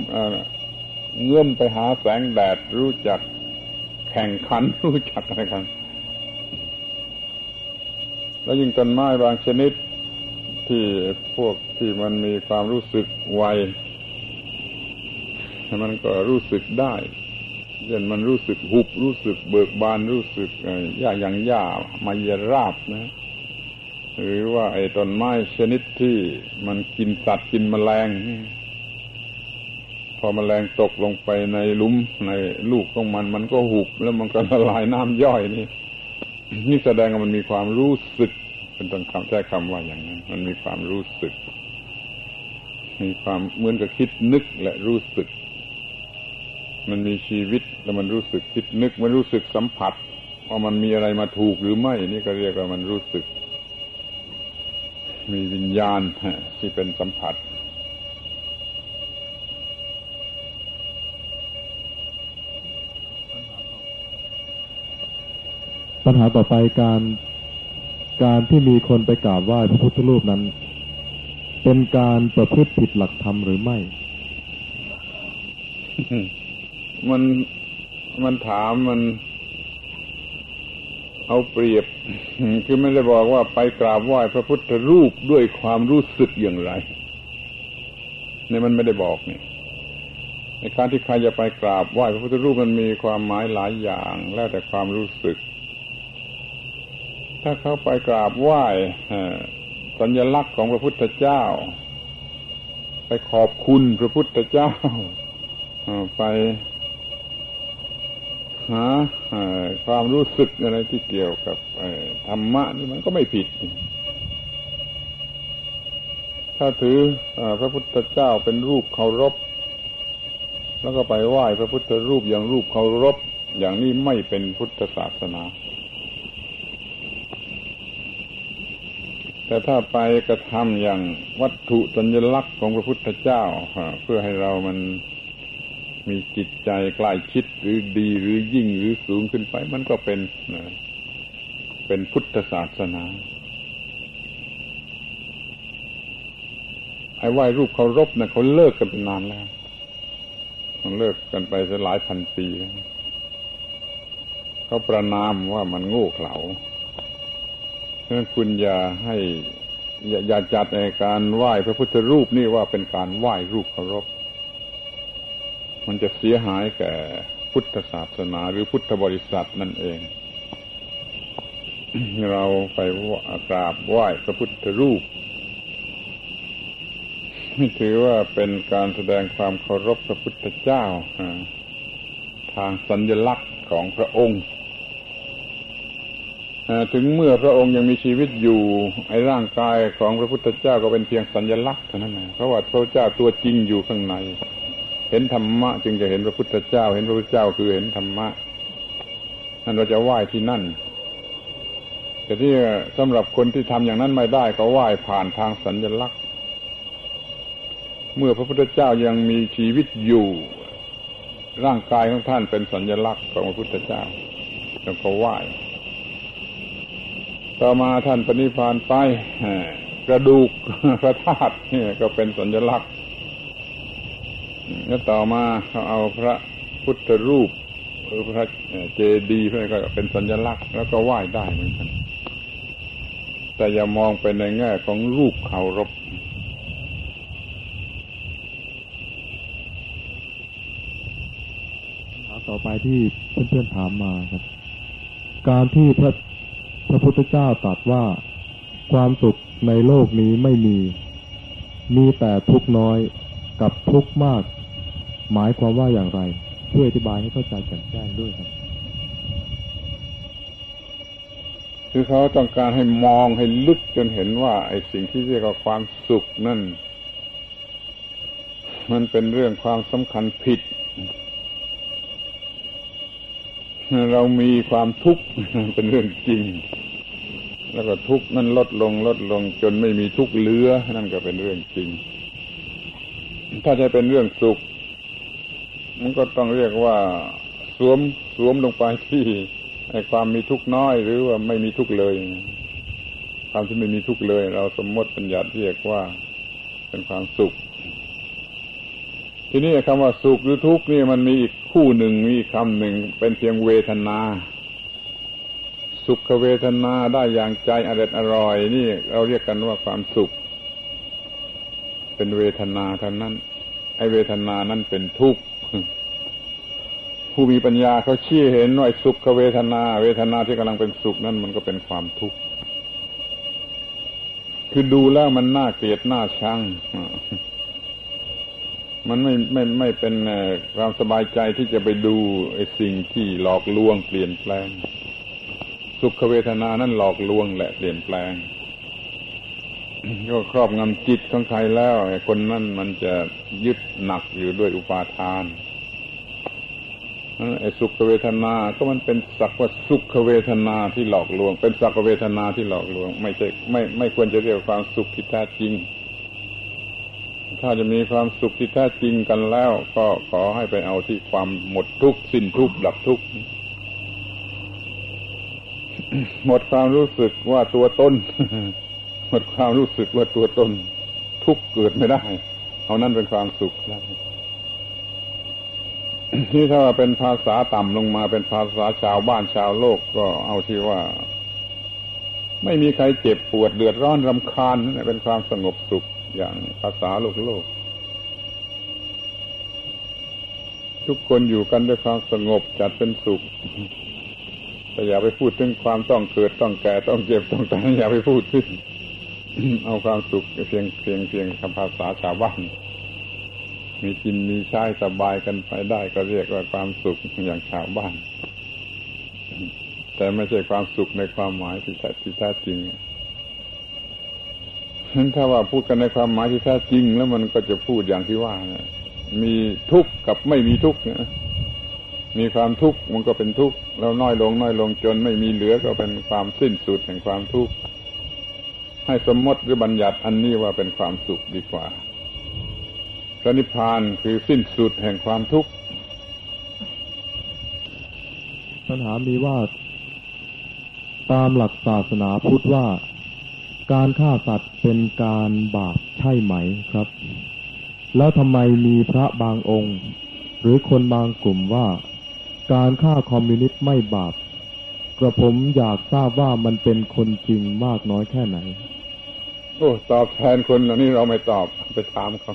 เงื่อมไปหาแสงแดด รู้จักแข่งขัน รู้จักอะไรกัน แล้วยิ่งต้นไม้บางชนิดที่พวกที่มันมีความรู้สึกไวมันก็รู้สึกได้ เช่นมันรู้สึกหุบรู้สึกเบิกบานรู้สึกหญ้าอย่างหญ้ามายราบนะ หรือว่าไอ้ต้นไม้ชนิดที่มันกินสัตว์กินแมลง พอมแมลงตกลงไปในลุมในลูกของมัน มันก็หุบแล้วมันก็ละลายน้ำย่อยนี่ นี่แสดงว่ามันมีความรู้สึก เป็นต้องคำใช้คำว่าอย่างนั้น มันมีความรู้สึก มีความเหมือนกับคิดนึกและรู้สึก มันมีชีวิตแล้วมันรู้สึกคิดนึก มันรู้สึกสัมผัส ว่ามันมีอะไรมาถูกหรือไม่ นี่ก็เรียกว่ามันรู้สึก มีวิญญาณที่เป็นสัมผัสปัญหาต่อไปการการที่มีคนไปกราบไหว้พระพุทธรูปนั้น เป็นการประพฤติผิดหลักธรรมหรือไม่ มันมันถามมันเอาเปรียบ คือไม่ได้บอกว่าไปกราบไหว้พระพุทธรูปด้วยความรู้สึกอย่างไรเนี่ยมันไม่ได้บอกนี่ในการที่ใครจะไปกราบไหว้พระพุทธรูปมันมีความหมายหลายอย่างแล้วแต่ความรู้สึก ถ้าเขาไปกราบไหว้สัญลักษณ์ของพระพุทธเจ้า ไปขอบคุณพระพุทธเจ้าไป หาความรู้สึกอะไรที่เกี่ยวกับธรรมะนี่มันก็ไม่ผิด ถ้าถือพระพุทธเจ้าเป็นรูปเคารพ แล้วก็ไปไหว้พระพุทธรูปอย่างรูปเคารพ อย่างนี้ไม่เป็นพุทธศาสนา แต่ถ้าไปกระทำอย่างวัตถุสัญลักษณ์ของพระพุทธเจ้าเพื่อให้เรามัน มีจิตใจใกล้ชิดหรือดีหรือยิ่งหรือสูงขึ้นไป มันก็เป็นเป็นพุทธศาสนาไอ้ไหว้รูปเคารพนะเขาเลิกกันเป็นนานแล้วมันเลิกกันไปจะหลายพันปีแล้วเขาประนามว่ามันโง่เขลาเพราะนั้นคุณอย่าให้อย่าจัดในการไหว้พระพุทธรูปนี่ว่าเป็นการไหว้รูปเคารพ มันจะเสียหายแก่พุทธศาสนาหรือพุทธบริษัทนั่นเอง เราไปกราบไหว้พระพุทธรูปนี่ถือว่าเป็นการแสดงความเคารพพระพุทธเจ้า ทางสัญลักษณ์ของพระองค์ถึงเมื่อพระองค์ยังมีชีวิตอยู่ ไอ้ร่างกายของพระพุทธเจ้าก็เป็นเพียงสัญลักษณ์เท่านั้นเพราะว่าพระเจ้าตัวจริงอยู่ข้างใน เห็นธรรมะ จึงจะเห็นพระพุทธเจ้า เห็นพระพุทธเจ้าคือเห็นธรรมะนั่นเราจะไหว้ที่นั่น แต่ที่สำหรับคนที่ทำอย่างนั้นไม่ได้ก็ไหว้ผ่านทางสัญญลักษณ์ เมื่อพระพุทธเจ้ายังมีชีวิตอยู่ ร่างกายของท่านเป็นสัญญลักษณ์ของพระพุทธเจ้าแล้วก็ไหว้ต่อมาท่านปณิพานไปกระดูกพระธาตุนี่ก็เป็นสัญญลักษณ์ แล้วต่อมาเขาเอาพระพุทธรูปหรือพระเจดีย์พวกนี้ก็เป็นสัญลักษณ์ แล้วก็ไหว้ได้เหมือนกันแต่อย่ามองไปในแง่ของรูปเคารพต่อไปที่เพื่อนๆถามมาครับ การที่พระพระพุทธเจ้าตรัสว่าความสุขในโลกนี้ไม่มี มีแต่ทุกน้อยกับทุกมาก หมายความว่าอย่างไรช่วยอธิบายให้เข้าใจแจ่มแจ้งด้วยครับคือเขาต้องการให้มองให้ลึกจนเห็นว่าไอ้สิ่งที่เรียกว่าความสุขนั่น มันเป็นเรื่องความสำคัญผิด เรามีความทุกข์เป็นเรื่องจริง แล้วก็ทุกข์นั้นลดลงลดลงจนไม่มีทุกข์เหลือนั่นก็เป็นเรื่องจริง ถ้าจะเป็นเรื่องสุข มันก็ต้องเรียกว่าสวมสวมลงไปที่ไอ้ความมีทุกข์น้อยหรือว่าไม่มีทุกข์เลยความที่ไม่มีทุกข์เลย เราสมมติปัญญาเรียกว่าเป็นความสุข ทีนี้คำว่าสุขหรือทุกข์นี่มันมีอีกคู่หนึ่งมีคำหนึ่งเป็นเพียงเวทนา สุขเวทนาได้อย่างใจอร่อยอร่อย นี่เราเรียกกันว่าความสุข เป็นเวทนาเท่านั้นไอเวทนานั้นเป็นทุกข์ ผู้มีปัญญาเขาชี้เห็นว่าสุขเวทนา เวทนาที่กำลังเป็นสุขนั่นมันก็เป็นความทุกข์ คือดูแล้วมันน่าเกลียดน่าชังมันไม่ไม่ไม่เป็นความสบายใจที่จะไปดูไอ้สิ่งที่หลอกลวงเปลี่ยนแปลง สุขเวทนานั้นหลอกลวงแหละเปลี่ยนแปลงก็ครอบงำจิตของใครแล้วไอ้คนนั้นมันจะยึดหนักอยู่ด้วยอุปาทาน ไอ้สุขเวทนา ก็มันเป็นสักว่าสุขเวทนาที่หลอกลวง เป็นสักเวทนาที่หลอกลวง ไม่ใช่ไม่ไม่ควรจะเรียกความสุขที่แท้จริง ถ้าจะมีความสุขที่แท้จริงกันแล้ว ก็ขอให้ไปเอาที่ความหมดทุกข์สิ้นทุกข์ดับทุกข์หมดความรู้สึกว่าตัวตนหมดความรู้สึกว่าตัวตน ทุกเกิดไม่ได้ เอานั่นเป็นความสุขแล้ว ที่ถ้าว่าเป็นภาษาต่ำลงมาเป็นภาษาชาวบ้านชาวโลกก็เอาที่ว่า ไม่มีใครเจ็บปวดเดือดร้อนรำคาญเป็นความสงบสุขอย่างภาษาโลกโลก ทุกคนอยู่กันด้วยความสงบจัดเป็นสุขแต่อย่าไปพูดถึงความต้องเกิดต้องแก่ต้องเจ็บต้องตายอย่าไปพูดถึงเอาความสุขเพียงเพียงเพียงคำภาษาชาวบ้าน มีกินมีใช้สบายกันไปได้ก็เรียกว่าความสุขอย่างชาวบ้าน แต่ไม่ใช่ความสุขในความหมายที่แท้ที่แท้จริงถ้าว่าพูดกันในความหมายที่แท้จริง แล้วมันก็จะพูดอย่างที่ว่านะมีทุกข์กับไม่มีทุกข์นะมีความทุกข์มันก็เป็นทุกข์แล้วน้อยลงน้อยลงจนไม่มีเหลือก็เป็นความสิ้นสุดแห่งความทุกข์ให้สมมติหรือบัญญัติอันนี้ว่าเป็นความสุขดีกว่า นิพพานคือสิ้นสุดแห่งความทุกข์ปัญหามีว่า ตามหลักศาสนาพุทธว่า การฆ่าสัตว์เป็นการบาปใช่ไหมครับ แล้วทำไมมีพระบางองค์ หรือคนบางกลุ่มว่า การฆ่าคอมมิวนิสต์ไม่บาป กระผมอยากทราบว่ามันเป็นคนจริงมากน้อยแค่ไหน โอ้ ตอบแทนคนเหล่านี้เราไม่ตอบไปถามเขา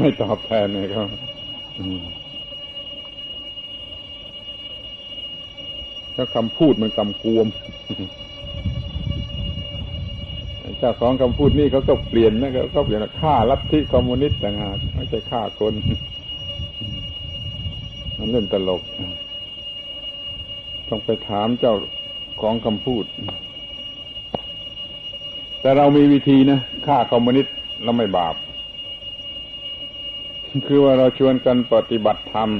ไม่ตอบแทนเลยครับก็คำพูดมันกำกวมเจ้าของคำพูดนี่เขาก็เปลี่ยนนะเขาเปลี่ยนฆ่าลัทธิคอมมิวนิสต์ต่างหากไม่ใช่ฆ่าคน มันเล่นตลก ต้องไปถามเจ้าของคำพูด แต่เรามีวิธีนะฆ่าคอมมิวนิสต์แล้วไม่บาป คือว่าเราชวนกันปฏิบัติธรรม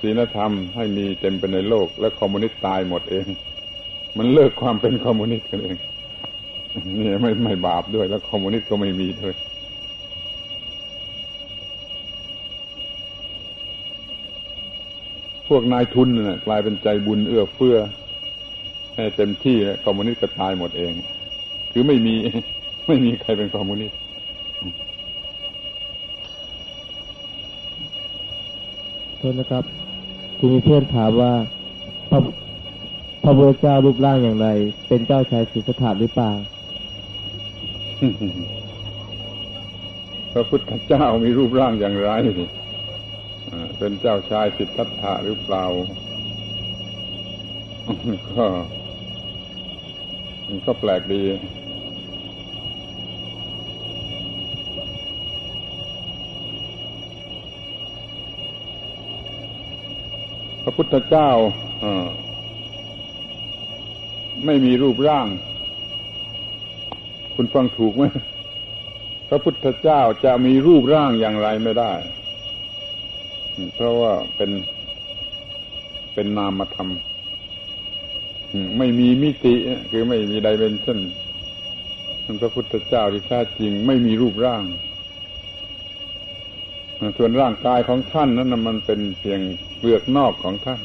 ศีลธรรมให้มีเต็มไปในโลก และคอมมิวนิสต์ตายหมดเอง มันเลิกความเป็นคอมมิวนิสต์กันเองนี่ไม่ไม่บาปด้วย แล้วคอมมิวนิสต์ก็ไม่มีด้วยพวกนายทุนน่ะกลายเป็นใจบุญเอื้อเฟื้อให้เต็มที่คอมมิวนิสต์ก็ตายหมดเอง คือไม่มีไม่มีใครเป็นคอมมิวนิสต์ ทษนะครับคุณมีเพื่อนถามว่าพระพระพุทธเจ้ารูปร่างอย่างไร เป็นเจ้าชายสิทธัตถะหรือเปล่า พระพุทธเจ้ามีรูปร่างอย่างไรเป็นเจ้าชายสิทธัตถะหรือเปล่า ก็ก็แปลกดี ระพุทธเจ้าไม่มีรูปร่าง คุณฟังถูกไหมพระพุทธเจ้าจะมีรูปร่างอย่างไรไม่ได้ เพราะว่าเป็นเป็นนามธรรมไม่มีมิติคือไม่มีไดเมนชั่นพระพุทธเจ้าที่แท้จริงไม่มีรูปร่าง ส่วนร่างกายของท่านนั้นมันเป็นเพียงเปลือกนอกของท่าน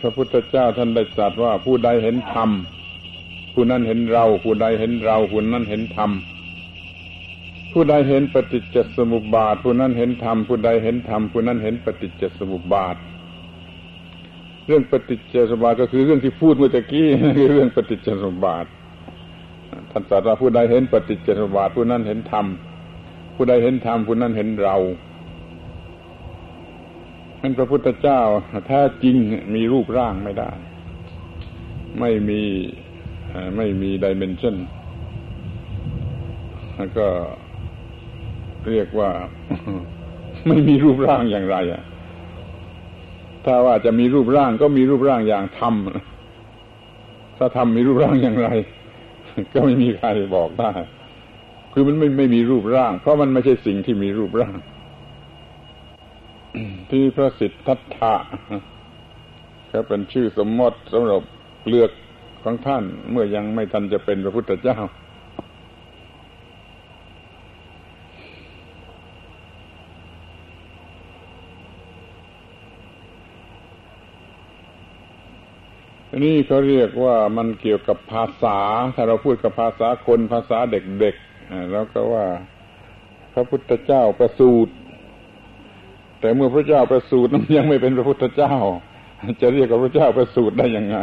พระพุทธเจ้าท่านได้ตรัสว่าผู้ใดเห็นธรรมผู้นั้นเห็นเรา ผู้ใดเห็นเรา ผู้นั้นเห็นธรรมผู้ใดเห็นปฏิจจสมุปบาท ผู้นั้นเห็นธรรมผู้ใดเห็นธรรมผู้นั้นเห็นปฏิจจสมุปบาท เรื่องปฏิจจสมุปบาทก็คือเรื่องที่พูดเมื่อกี้คือเรื่องปฏิจจสมุปบาทท่านตรัสว่าผู้ใดเห็นปฏิจจสมุปบาทผู้นั้นเห็นธรรม ผู้ใดเห็นธรรมผู้นั้นเห็นเราเป็นพระพุทธเจ้าแท้จริงมีรูปร่างไม่ได้ ไม่มีไม่มีดิเมนชันแล้วก็เรียกว่าไม่มีรูปร่างอย่างไรอะ ถ้าว่าจะมีรูปร่างก็มีรูปร่างอย่างธรรมถ้าธรรมมีรูปร่างอย่างไร ก็ไม่มีใครบอกได้ คือมันไม่ไม่มีรูปร่าง เพราะมันไม่ใช่สิ่งที่มีรูปร่าง ที่พระสิทธัตถะก็เป็นชื่อสมมติสำหรับเลือกของท่าน เมื่อยังไม่ทันจะเป็นพระพุทธเจ้า นี่เขาเรียกว่ามันเกี่ยวกับภาษา ถ้าเราพูดกับภาษาคนภาษาเด็กๆ แล้วก็ว่าพระพุทธเจ้าประสูติแต่เมื่อพระเจ้าประสูตินั้นยังไม่เป็นพระพุทธเจ้า จะเรียกว่าพระเจ้าประสูติได้ยังไง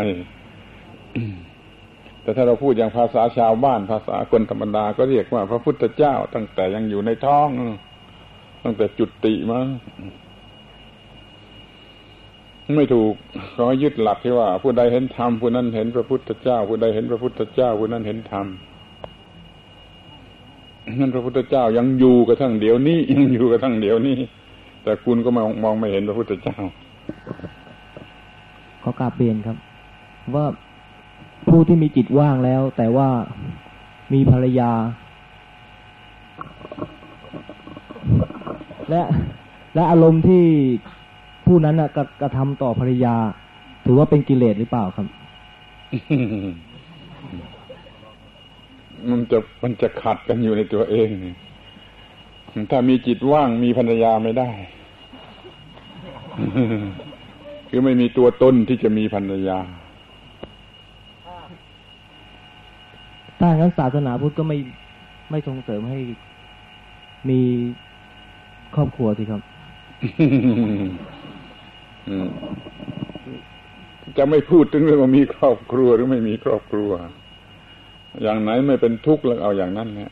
แต่ถ้าเราพูดอย่างภาษาชาวบ้านภาษาคนธรรมดาก็เรียกว่าพระพุทธเจ้า ตั้งแต่ยังอยู่ในท้อง ตั้งแต่จุติมาไม่ถูกขอยึดหลักที่ว่า ผู้ใดเห็นธรรมผู้นั้นเห็นพระพุทธเจ้า ผู้ใดเห็นพระพุทธเจ้า ผู้นั้นเห็นธรรม นั่นพระพุทธเจ้ายังอยู่กระทั่งเดี๋ยวนี้ยังอยู่กระทั่งเดี๋ยวนี้ แต่คุณก็มองมองไม่เห็นพระพุทธเจ้าขอกราบเปลี่ยนครับ ว่าผู้ที่มีจิตว่างแล้ว แต่ว่ามีภรรยา และและอารมณ์ที่ผู้นั้นกระกระทำต่อภรรยา ถือว่าเป็นกิเลสหรือเปล่าครับ มันจะมันจะขัดกันอยู่ในตัวเองถ้ามีจิตว่างมีภรรยาไม่ได้ คือไม่มีตัวตนที่จะมีภรรยาถ้างั้นศาสนาพุทธก็ไม่ไม่ส่งเสริมให้มีครอบครัวสิครับจะไม่พูดถึงเรื่องว่ามีครอบครัวหรือไม่มีครอบครัว อย่างไหนไม่เป็นทุกข์แล้วเอาอย่างนั้นเนี่ย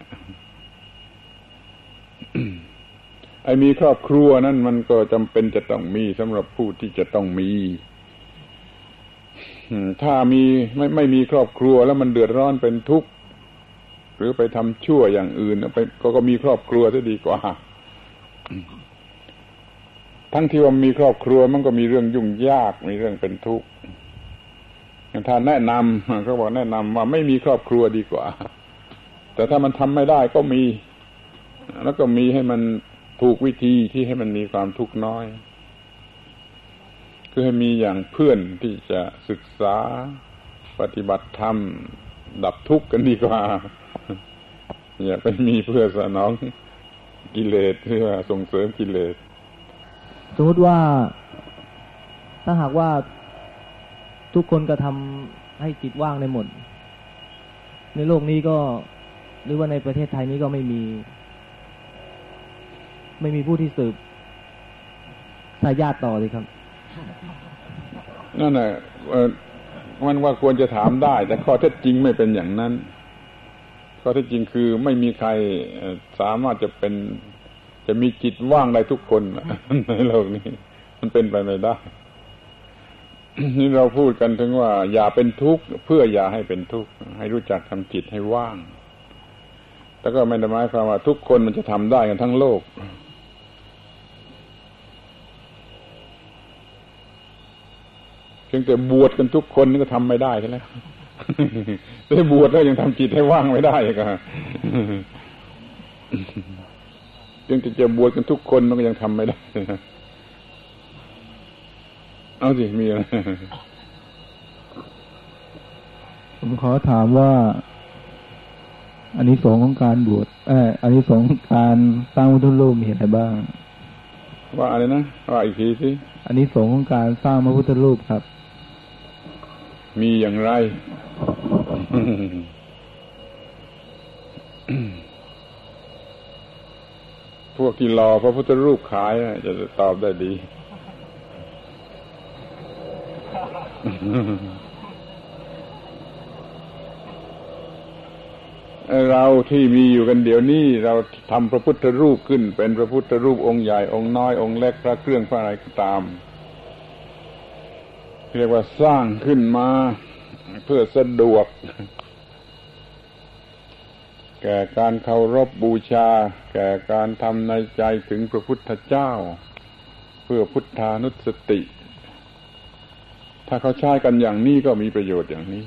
ไอ้มีครอบครัวนั่นมันก็จำเป็นจะต้องมีสำหรับผู้ที่จะต้องมีถ้ามีไม่ไม่มีครอบครัวแล้วมันเดือดร้อนเป็นทุกข์หรือไปทำชั่วอย่างอื่นไปก็ก็มีครอบครัวจะดีกว่า ทั้งที่ว่ามีครอบครัวมันก็มีเรื่องยุ่งยากมีเรื่องเป็นทุกข์ ถ้าแนะนำเขาบอกแนะนำว่าไม่มีครอบครัวดีกว่า แต่ถ้ามันทำไม่ได้ก็มี แล้วก็มีให้มันถูกวิธีที่ให้มันมีความทุกข์น้อย คือให้มีอย่างเพื่อนที่จะศึกษาปฏิบัติธรรม ดับทุกข์กันดีกว่า อย่าไปมีเพื่อสนองกิเลสเพื่อส่งเสริมกิเลส สมมติว่า ถ้าหากว่า ทุกคนกระทาให้จิตว่างในหมด ในโลกนี้ก็หรือว่าในประเทศไทยนี้ก็ไม่มี ไม่มีผู้ที่สืบสายญาติต่อเลยครับ นั่นแหละมันว่าควรจะถามได้ แต่ข้อเท็จจริงไม่เป็นอย่างนั้น ข้อเท็จจริงคือไม่มีใครสามารถจะเป็น จะมีจิตว่างได้ทุกคนในโลกนี้ มันเป็นไปไม่ได้ นี่เราพูดกันถึงว่า อย่าเป็นทุกข์เพื่ออย่าให้เป็นทุกข์ให้รู้จักทำจิตให้ว่าง แต่ก็ไม่ได้หมายความว่าทุกคนมันจะทำได้กันทั้งโลก เพียงแต่บวชกันทุกคนนี่ก็ทำไม่ได้ใช่ไหมได้บวชแล้วยังทำจิตให้ว่างไม่ได้ก็เพียงแต่จะบวชกันทุกคนมันก็ยังทำไม่ได้ เอาสิมีอะไรผมขอถามว่าอันนี้สงส์ของการบวชเอออันนี้สงส์ของการสร้างพุทธรูปมีอะไรบ้าง ว่าอะไรนะว่าอีกทีสิอันนี้สงส์ของการสร้างพระพุทธรูปครับ มีอย่างไร พวกที่รอพระพุทธรูปขายน่ะจะตอบได้ดี เราที่มีอยู่กันเดี๋ยวนี้ เราทำพระพุทธรูปขึ้น เป็นพระพุทธรูปองค์ใหญ่องค์น้อยองค์เล็กพระเครื่องพระอะไรก็ตาม เรียกว่าสร้างขึ้นมาเพื่อสะดวก แก่การเคารพบบูชา แก่การทำในใจถึงพระพุทธเจ้า เพื่อพุทธานุสติ ถ้าเขาใช้กันอย่างนี้ก็มีประโยชน์อย่างนี้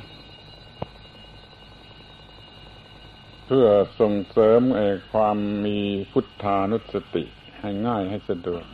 เพื่อส่งเสริมความมีพุทธานุสติ ให้ง่ายให้สะดวก